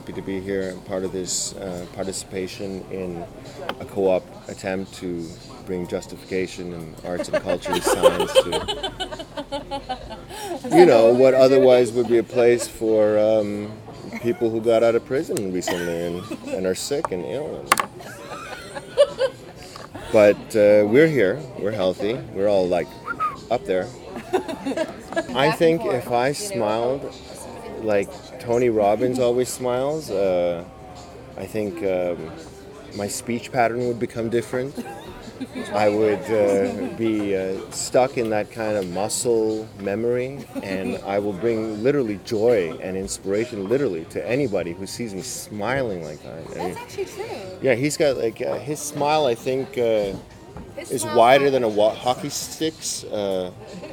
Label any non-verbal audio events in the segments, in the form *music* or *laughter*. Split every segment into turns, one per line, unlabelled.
happy to be here and part of this uh, participation in a co-op attempt to bring justification in arts and culture and science to, *laughs* you know, what otherwise would be a place for um, people who got out of prison recently and, and are sick and ill. And, but uh, we're here, we're healthy, we're all like up there. *laughs* I think if I smiled like Tony Robbins always smiles, uh, I think um, my speech pattern would become different. I would uh, be uh, stuck in that kind of muscle memory, and I will bring literally joy and inspiration, literally, to anybody who sees me smiling like that. I mean,
actually true.
yeah, he's got like uh, his smile. I think uh, is wider than a wa- hockey stick's. Uh,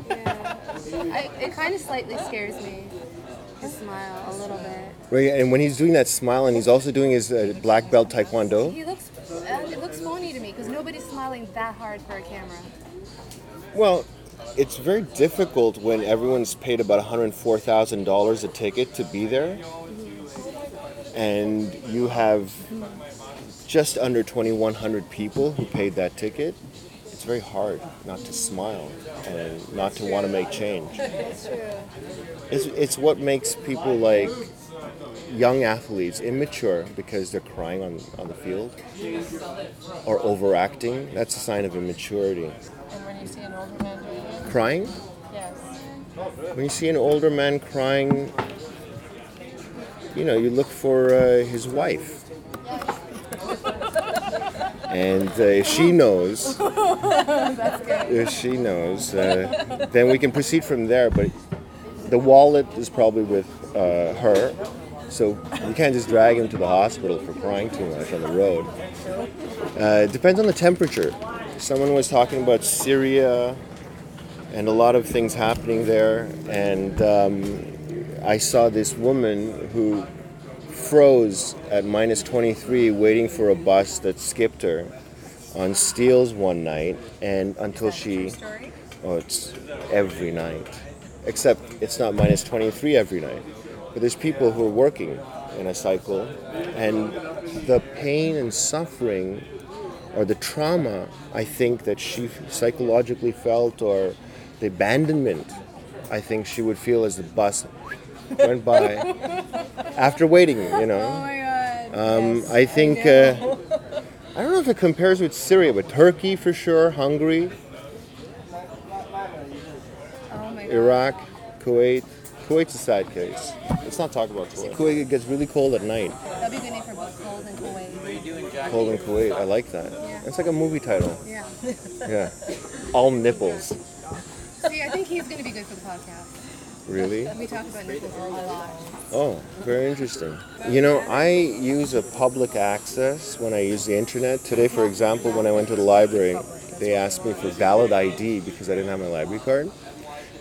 Yeah. I, it kind of slightly scares me. His smile a little bit.
right, and when he's doing that smile, and he's also doing his uh, black belt taekwondo.
He looks. Uh, it looks phony to me because nobody's smiling that hard for a camera.
Well, it's very difficult when everyone's paid about $104,000 a ticket to be there. And you have just under 2,100 people who paid that ticket. Very hard not to smile and not to want to make change.
It's.
It's, it's what makes people like young athletes immature because they're crying on, on the field or overacting. That's a sign of immaturity.
And when you see an older man doing it,
Crying?
yes.
When you see an older man crying, you know, you look for uh, his wife. And uh, if she knows, *laughs* if she knows, uh, then we can proceed from there. But the wallet is probably with uh, her, so you can't just drag him to the hospital for crying too much on the road. Uh, it depends on the temperature. Someone was talking about Syria and a lot of things happening there. And um, I saw this woman who froze at minus 23 waiting for a bus that skipped her on Steeles one night and until she oh it's every night. Except it's not minus 23 every night. But there's people who are working in a cycle and the pain and suffering or the trauma I think that she psychologically felt or the abandonment I think she would feel as the bus went by after waiting you know
Oh my god.
um, I think uh, I don't know if it compares with Syria, but Turkey for sure, Hungary,
oh my god.
Iraq, Kuwait. Kuwait's a sad case. Let's not talk about Kuwait. Kuwait it gets really cold at night.
That'd be good name for both cold and Kuwait.
Cold in Kuwait. I like that.
Yeah.
It's like a movie title.
Yeah.
Yeah. All nipples.
See, I think he's gonna be good for the podcast.
Really?
We talk about nipples a lot.
Oh, very interesting. You know, I use a public access when I use the internet. Today, for example, when I went to the library, they asked me for valid ID because I didn't have my library card.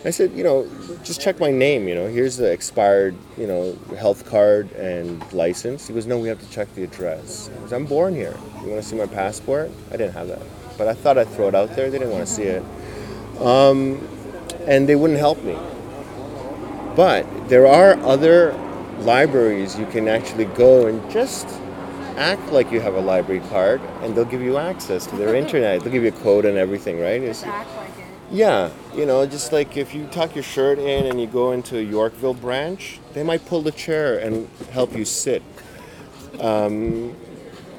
I said, you know, just check my name, you know, here's the expired, you know, health card and license. He goes, no, we have to check the address. I goes, I'm born here. You want to see my passport? I didn't have that. But I thought I'd throw it out there. They didn't want to see it. Um, and they wouldn't help me. But there are other libraries you can actually go and just act like you have a library card and they'll give you access to their *laughs* internet. They'll give you a code and everything, right?
Just act like it.
yeah, you know, just like if you tuck your shirt in and you go into a Yorkville branch, they might pull the chair and help you sit. Um,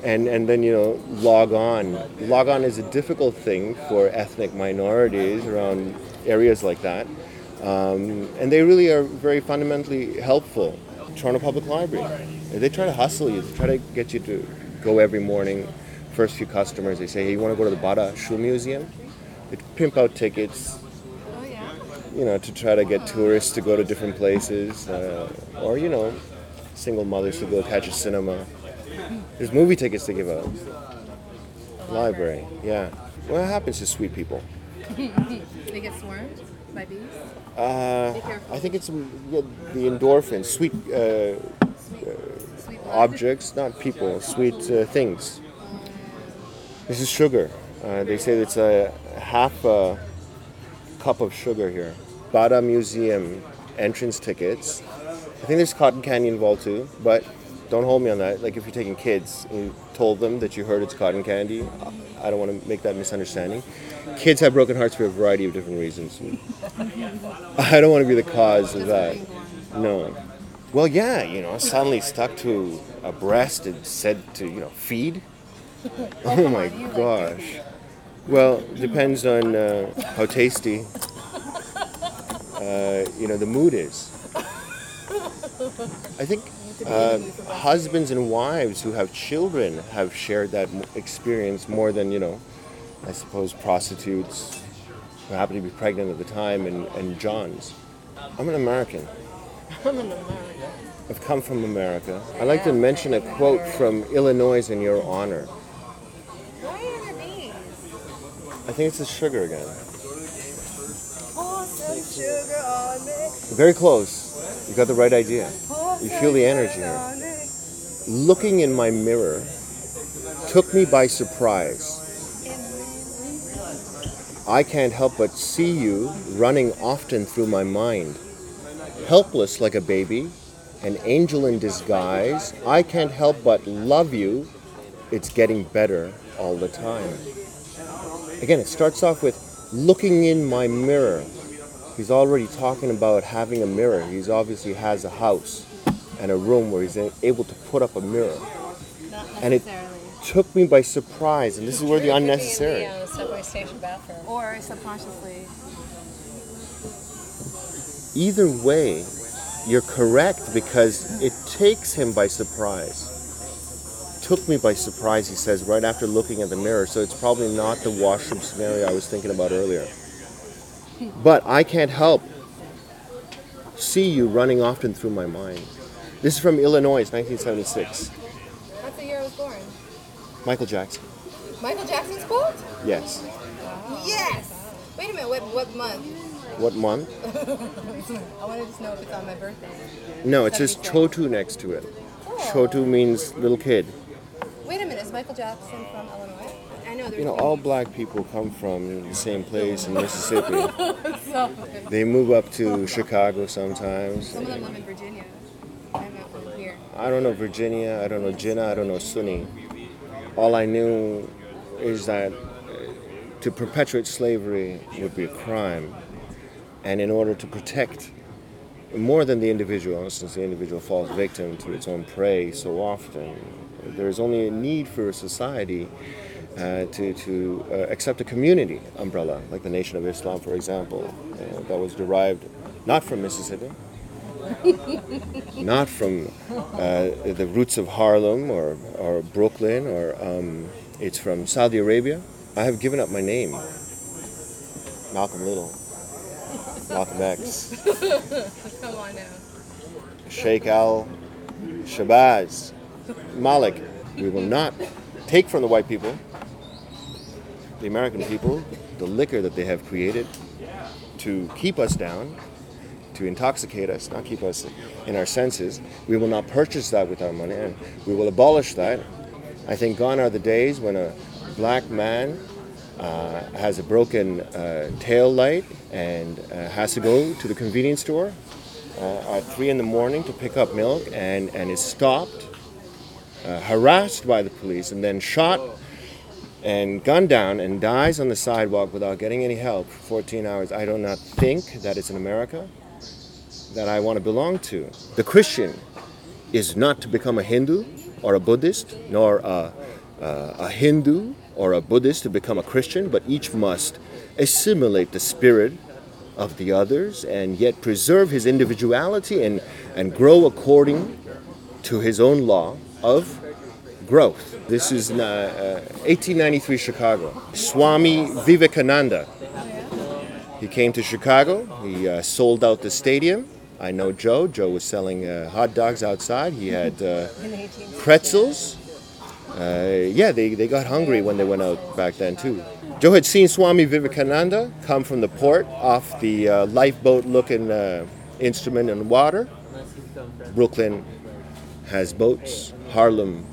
and, and then, you know, log on. Log on is a difficult thing for ethnic minorities around areas like that. Um, and they really are very fundamentally helpful. Toronto Public Library. They try to hustle you, they try to get you to go every morning. First few customers, they say, hey, you want to go to the Bata Shoe Museum? They pimp out tickets, you know, to try to get tourists to go to different places, uh, or you know, single mothers to go catch a cinema. There's movie tickets to give out. Library, yeah. What happens to sweet people? *laughs*
They get swarmed by bees.
Uh,
Be careful.
I think it's yeah, the endorphins, sweet uh,
Sweet blood.
objects, not people, sweet uh, things. This is sugar. Uh, they say it's a half a cup of sugar here. Bata Museum entrance tickets. I think there's cotton candy involved too, but don't hold me on that. Like if you're taking kids and you told them that you heard it's cotton candy, I don't want to make that misunderstanding. Kids have broken hearts for a variety of different reasons. *laughs* I don't want to be the cause of that. No. Well, yeah, you know, suddenly stuck to a breast and said to, you know, feed. *laughs* Oh my gosh. Well, depends on uh, how tasty, uh, you know, the mood is. I think uh, husbands and wives who have children have shared that experience more than, you know, I suppose prostitutes who happen to be pregnant at the time and, and Johns. I'm an American.
I'm in America.
I've come from America. I'd like to mention a quote from Illinois in your honor.
Why are bees?
I think it's the sugar again.
Pour some sugar on me.
Very close. You got the right idea. You feel the energy here. Looking in my mirror took me by surprise. I can't help but see you running often through my mind. Helpless like a baby, an angel in disguise, I can't help but love you. It's getting better all the time. Again, it starts off with looking in my mirror. He's already talking about having a mirror. He's obviously has a house and a room where he's able to put up a mirror.
Not
And it- Took me by surprise, and this is where the
It could be in
unnecessary.
the uh, subway station bathroom.
Or subconsciously.
Either way, you're correct because it takes him by surprise. Took me by surprise, he says, right after looking at the mirror. So it's probably not the washroom scenario I was thinking about earlier. But I can't help see you running often through my mind. This is from Illinois, 1976.
That's the year I was born.
Michael Jackson.
Michael Jackson's quote?
Yes.
Yes. Wait a minute. What what month?
What month? *laughs*
I want to just know if it's on my birthday.
No, it says
76.
Chotu next to it. Oh. Chotu means little kid.
Wait a minute. Is Michael Jackson from Illinois? I know there's.
You know, all black people come from the same place in Mississippi. *laughs*
So,
They move up to Chicago sometimes.
Some of them live in Virginia. I'm not from here.
I don't know Virginia, I don't know Jinnah, I don't know Sunni. All I knew is that uh, to perpetuate slavery would be a crime. And in order to protect more than the individual, since the individual falls victim to its own prey so often, there's only a need for a society uh, to, to uh, accept a community umbrella, like the Nation of Islam, for example, uh, that was derived not from Mississippi, not from uh, the roots of Harlem or, or Brooklyn, or um, it's from Saudi Arabia. I have given up my name. Malcolm Little, Malcolm X, *laughs*
come on now.
Sheikh Al Shabazz, Malik. We will not take from the white people, the American people, the liquor that they have created to keep us down, to intoxicate us, not keep us in our senses. We will not purchase that with our money, and we will abolish that. I think gone are the days when a black man uh, has a broken uh, tail light and uh, has to go to the convenience store uh, at three in the morning to pick up milk and, and is stopped, uh, harassed by the police, and then shot and gunned down and dies on the sidewalk without getting any help for 14 hours. I do not think that is in America that I want to belong to. The Christian is not to become a Hindu or a Buddhist, nor a, uh, a Hindu or a Buddhist to become a Christian, but each must assimilate the spirit of the others and yet preserve his individuality and, and grow according to his own law of growth. This is uh, uh, 1893 Chicago. Swami Vivekananda. He came to Chicago. He uh, sold out the stadium. I know Joe. Joe was selling uh, hot dogs outside. He had uh, *laughs*
In the 18th.
pretzels. Uh, yeah, they, they got hungry when they went out back then too. Joe had seen Swami Vivekananda come from the port off the uh, lifeboat looking uh, instrument in water. Brooklyn has boats. Harlem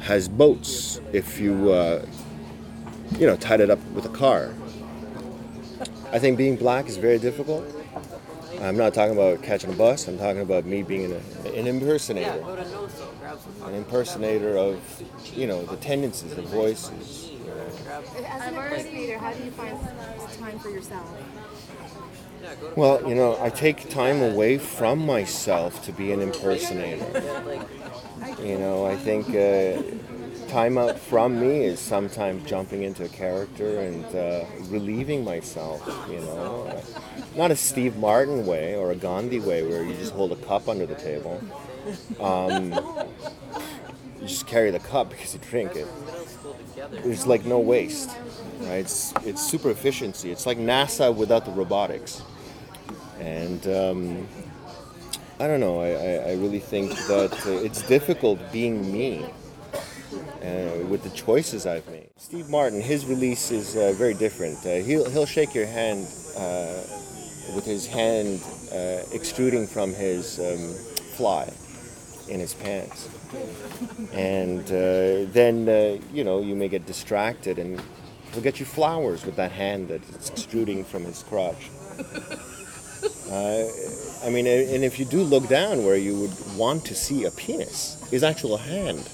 has boats if you, uh, you know, tied it up with a car. I think being black is very difficult. I'm not talking about catching a bus. I'm talking about me being an, an impersonator. an impersonator of, you know, the tendencies, the voices. You know.
As an impersonator, how do you find time for yourself?
Well, you know, I take time away from myself to be an impersonator. You know, I think uh, time out from me is sometimes jumping into a character and uh, relieving myself. You know, not a Steve Martin way or a Gandhi way where you just hold a cup under the table. Um, you just carry the cup because you drink it. There's like no waste. Right? It's it's super efficiency. It's like NASA without the robotics. And um, I don't know. I, I, I really think that uh, it's difficult being me uh, with the choices I've made. Steve Martin, his release is uh, very different. Uh, he'll he'll shake your hand uh, with his hand uh, extruding from his um, fly in his pants, and uh, then you know you may get distracted and he'll get you flowers with that hand that's extruding from his crotch. I mean, and if you do look down where you would want to see a penis, his actual hand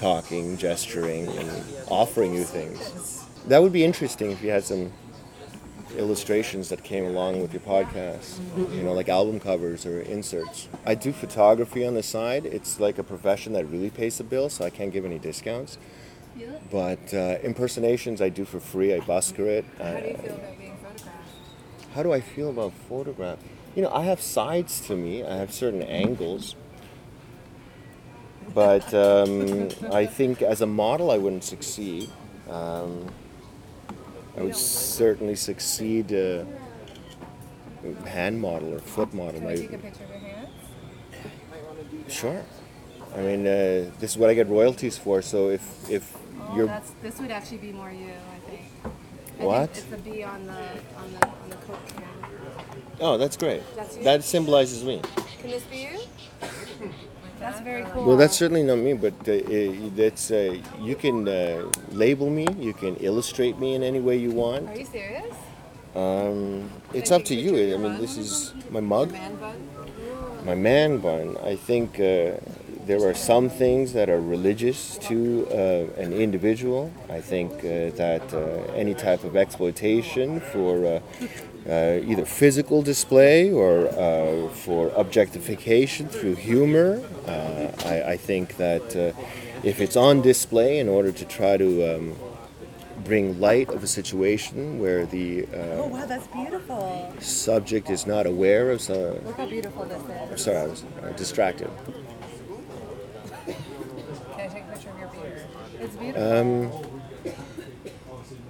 talking, gesturing, and offering you things. That would be interesting if you had some illustrations that came along with your podcast, you know, like album covers or inserts. I do photography on the side. It's like a profession that really pays the bill, so I can't give any discounts. But uh, impersonations I do for free. I busker it.
How do you feel about being photographed?
how do I feel about photograph? You know, I have sides to me. I have certain angles. But um, I think as a model, I wouldn't succeed. Um, I would certainly succeed uh, hand model or foot model.
Can I take a picture of your hands?
sure. I mean, uh, this is what I get royalties for. So if if
Oh,
you're
that's this would actually be more you, I think. I
What?
Think it's the B on the on the on the coat can.
oh, that's great.
That's?
That symbolizes me.
Can this be you? That's very cool.
Well, that's certainly not me, but uh, uh, that's uh, you can uh, label me, you can illustrate me in any way you want.
Are you serious?
Um, it's up to you. I mean, this is my mug,
Man bun.
my man bun. I think uh, there are some things that are religious to uh, an individual. I think uh, that uh, any type of exploitation for uh, uh, either physical display or uh, for objectification through humor, uh, I, I think that uh, if it's on display in order to try to um, bring light of a situation where the uh,
Oh wow, that's beautiful.
subject is not aware of some.
Look how beautiful this is.
Sorry, I was uh, distracted.
Can I take a picture of your beard? It's beautiful.
Um,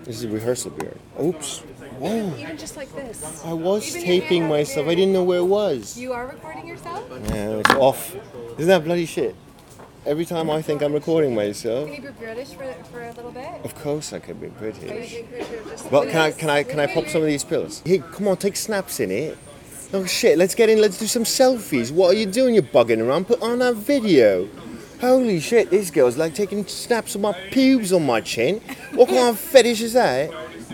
this is a rehearsal beard. Oops. Whoa.
Even just like this.
I was
Even
taping myself. I didn't know where it was.
You are recording yourself?
Yeah, it's off. Isn't that bloody shit? Every time I think I'm recording myself,
Can you be British for, for a little bit?
of course I could be British.
taking a picture of just
Well, can I can I can I pop some of these pills? Hey, come on, take snaps in it. Oh shit, let's get in. Let's do some selfies. What are you doing? You're bugging around. Put on that video. Holy shit, this girl's like taking snaps of my pubes on my chin. What kind of fetish is that?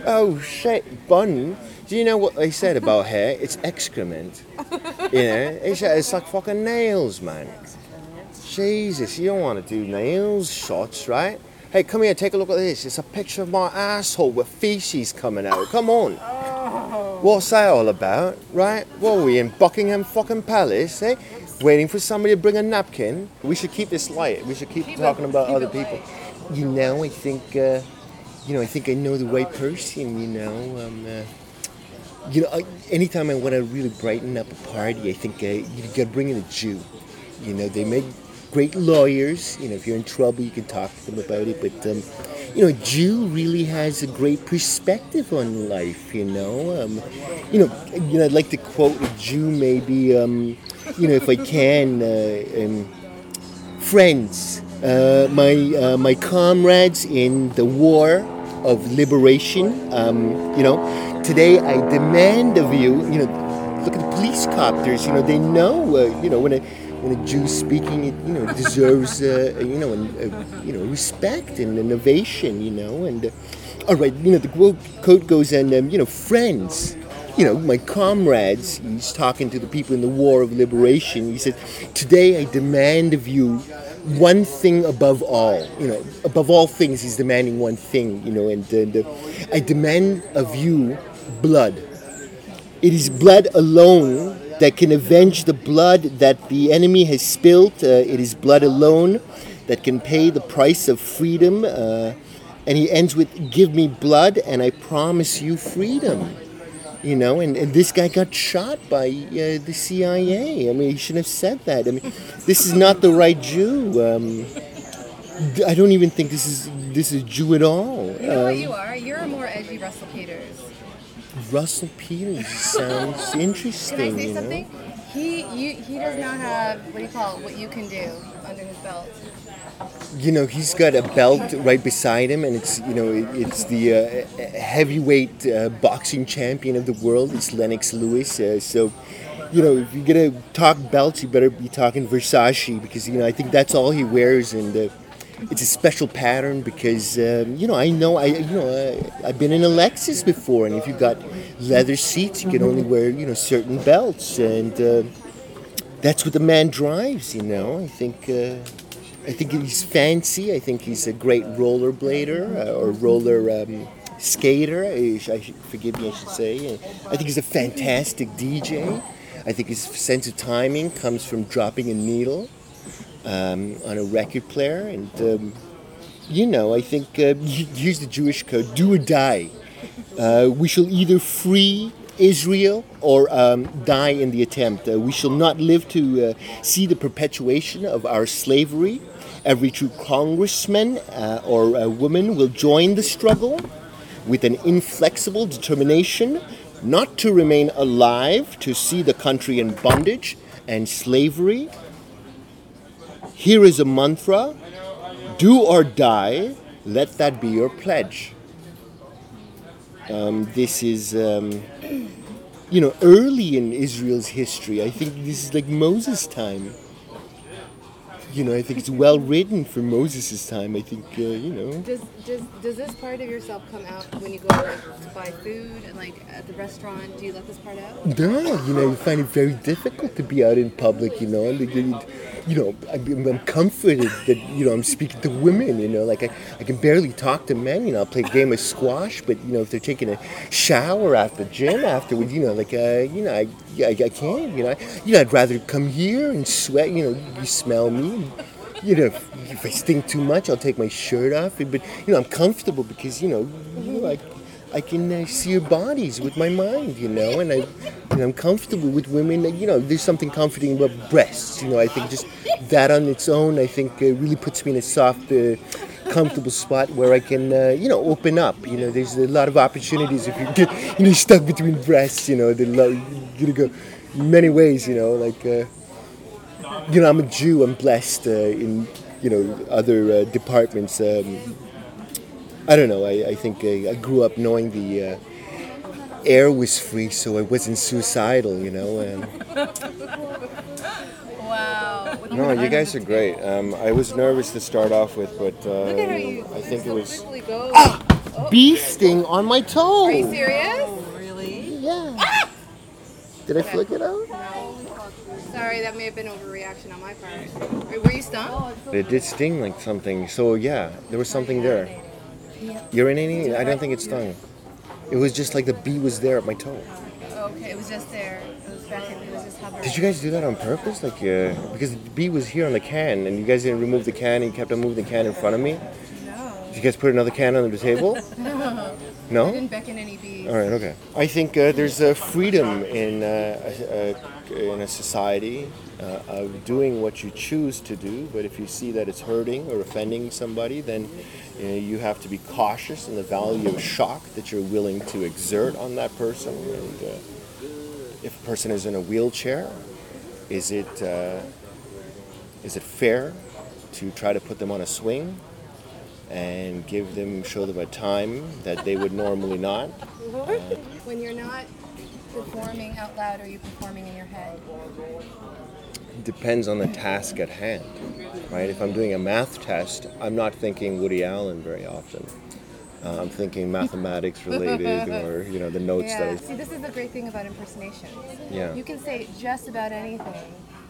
Oh shit, bun. Do you know what they said about *laughs* hair? It's excrement. You know, it's, it's like fucking nails, man. Jesus, you don't want to do nails shots, right? Hey, come here, take a look at this. It's a picture of my asshole with feces coming out. Come on. What's that all about, right? What are we in Buckingham fucking Palace, eh? Waiting for somebody to bring a napkin? We should keep this light. We should keep,
Keep
talking
it-
about
keep
other people.
light.
You know, I think, uh, you know, I think I know the right person. You know, um, uh, you know, I, anytime I want to really brighten up a party, I think uh, you got to bring in a Jew. You know, they make great lawyers. You know, if you're in trouble, you can talk to them about it. But um, you know, a Jew really has a great perspective on life. You know, um, you know, you know, I'd like to quote a Jew, maybe. Um, you know, if I can, uh, um, friends, uh, my uh, my comrades in the war of liberation. Um, you know, today I demand of you. You know, look at the police copters. You know, they know. Uh, you know, when a when a Jew's speaking, it you know deserves uh, you know an, uh, you know respect and an ovation. You know, and uh, all right, you know the quote goes and um, you know friends you know, my comrades, he's talking to the people in the War of Liberation. He said, Today I demand of you one thing above all. You know, above all things, he's demanding one thing. You know, and, I demand of you blood. It is blood alone that can avenge the blood that the enemy has spilled. Uh, it is blood alone that can pay the price of freedom. Uh, and he ends with, Give me blood, and I promise you freedom. You know, and, and this guy got shot by uh, the CIA. I mean, he shouldn't have said that. I mean, this is not the right Jew. Um, I don't even think this is this is Jew at all.
You know what
Um,
you are? You're a more edgy Russell Peters.
Russell Peters sounds interesting. *laughs*
Can I say
you know?
something? He you, he does not have what do you call it? What you can do under his belt.
You know, he's got a belt right beside him, and it's you know it's the uh, heavyweight uh, boxing champion of the world. It's Lennox Lewis. Uh, so, you know, if you're gonna talk belts, you better be talking Versace because you know I think that's all he wears, and uh, it's a special pattern because um, you know I know I you know I, I've been in a Lexus before, and if you've got leather seats, you can only wear you know certain belts, and uh, that's what the man drives. You know, I think. I think he's fancy. I think he's a great rollerblader uh, or roller um, skater. I, I forgive me, I should say. I think he's a fantastic DJ. I think his sense of timing comes from dropping a needle um, on a record player. And, um, you know, I think uh, here's the Jewish code do or die. Uh, we shall either free Israel or um, die in the attempt. Uh, we shall not live to uh, see the perpetuation of our slavery. Every true congressman uh, or uh, woman will join the struggle with an inflexible determination not to remain alive to see the country in bondage and slavery. Here is a mantra do or die, let that be your pledge. Um, this is, um, you know, early in Israel's history. I think this is like Moses' time. You know, I think it's well written for Moses' time. I think, uh, you know.
Does, does does this part of yourself come out when you go to buy food and like at the restaurant? Do you let this part out?
No, you know, you find it very difficult to be out in public, you know, and you, know, I'm, comforted that, you know, I'm speaking to women, you know, like I, I can barely talk to men, you know, I'll play a game of squash, but, you know, if they're taking a shower at the gym afterwards, you know, like, uh, you know, I, I, I can't, you know, you know, I'd rather come here and sweat, you know, you smell me, you know, if, if I stink too much, I'll take my shirt off, but, you know, I'm comfortable because, you know, know, I, can uh, see your bodies with my mind, you know, and I, you know, I'm comfortable with women. You know, there's something comforting about breasts. You know, I think just that on its own, I think, uh, really puts me in a soft, uh, comfortable spot where I can, uh, you know, open up. You know, there's a lot of opportunities if you get, *laughs* you know, stuck between breasts. You know, the lo- gonna go many ways. You know, like, uh, you know, I'm a Jew. I'm blessed uh, in, you know, other uh, departments. Um, I don't know. I, I think I, I grew up knowing the uh, air was free, so I wasn't suicidal, you know. And *laughs*
Wow.
no, you guys are great. Um, I was nervous to start off with, but uh,
Look at how you
I think it was
quickly go.
bee sting on my toe.
Are you serious?
Oh, Really?
Yeah. Did I flick it out?
Sorry, that may have been overreaction on my part. Wait, Were you stung?
It did sting like something. So yeah, there was something there. Urinating? I don't think it stung. It was just like the bee was there at my toe.
Okay, it was just there. It was back in, it was just hovering.
Did you guys do that on purpose? Like, uh, because the bee was here on the can, and you guys didn't remove the can, and you kept on moving the can in front of me.
No.
Did you guys put another can under the table? *laughs*
I
No.
didn't beckon any bees.
All right. Okay. I think uh, there's a freedom in uh, a, a, in a society uh, of doing what you choose to do, but if you see that it's hurting or offending somebody, then you have to be cautious in the value of shock that you're willing to exert on that person. And uh, if a person is in a wheelchair, is it uh, is it fair to try to put them on a swing and give them show them a time that they would normally not? *laughs*
When you're not performing out loud, are you performing in your head?
depends on the task at hand, right? If I'm doing a math test, I'm not thinking Woody Allen very often. Uh, I'm thinking mathematics related *laughs* or you know the notes
Yeah.
that I...
See, this is the great thing about impersonations.
Yeah.
You can say just about anything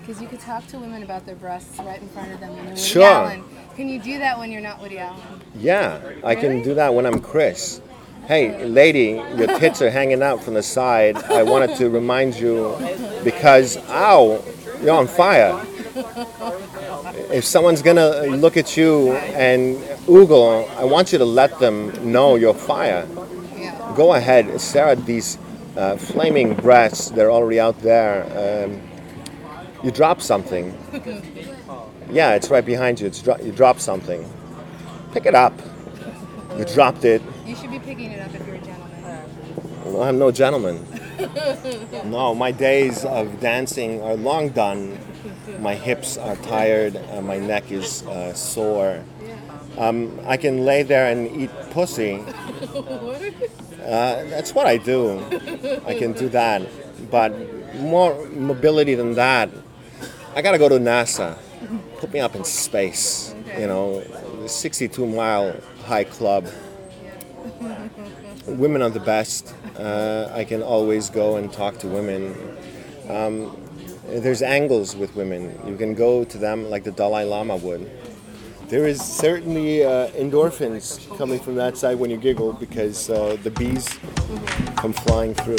Because you could talk to women about their breasts right in front of them when you're Woody
Sure.
Allen. Can you do that when you're not Woody Allen?
Yeah, I can do that when I'm Chris. Hey, lady, your tits are hanging out from the side. I wanted to remind you because, ow, you're on fire. If someone's gonna look at you and oogle, I want you to let them know you're fire.
Yeah.
Go ahead, stare at these uh, flaming breasts. They're already out there. Um, you drop something. Yeah, it's right behind you. It's dro- you drop something. Pick it up. You dropped it.
You should be picking it up if you're a gentleman.
Well, I'm no gentleman. no, my days of dancing are long done. My hips are tired. Uh, my neck is uh, sore. Um, I can lay there and eat pussy. *laughs* Uh, that's what I do. I can do that. But more mobility than that, I gotta go to NASA. Put me up in space. You know, the 62 mile high club. Women are the best. Uh, I can always go and talk to women. Um, there's angles with women. You can go to them like the Dalai Lama would. There is certainly uh, endorphins coming from that side when you giggle because uh, the bees come flying through.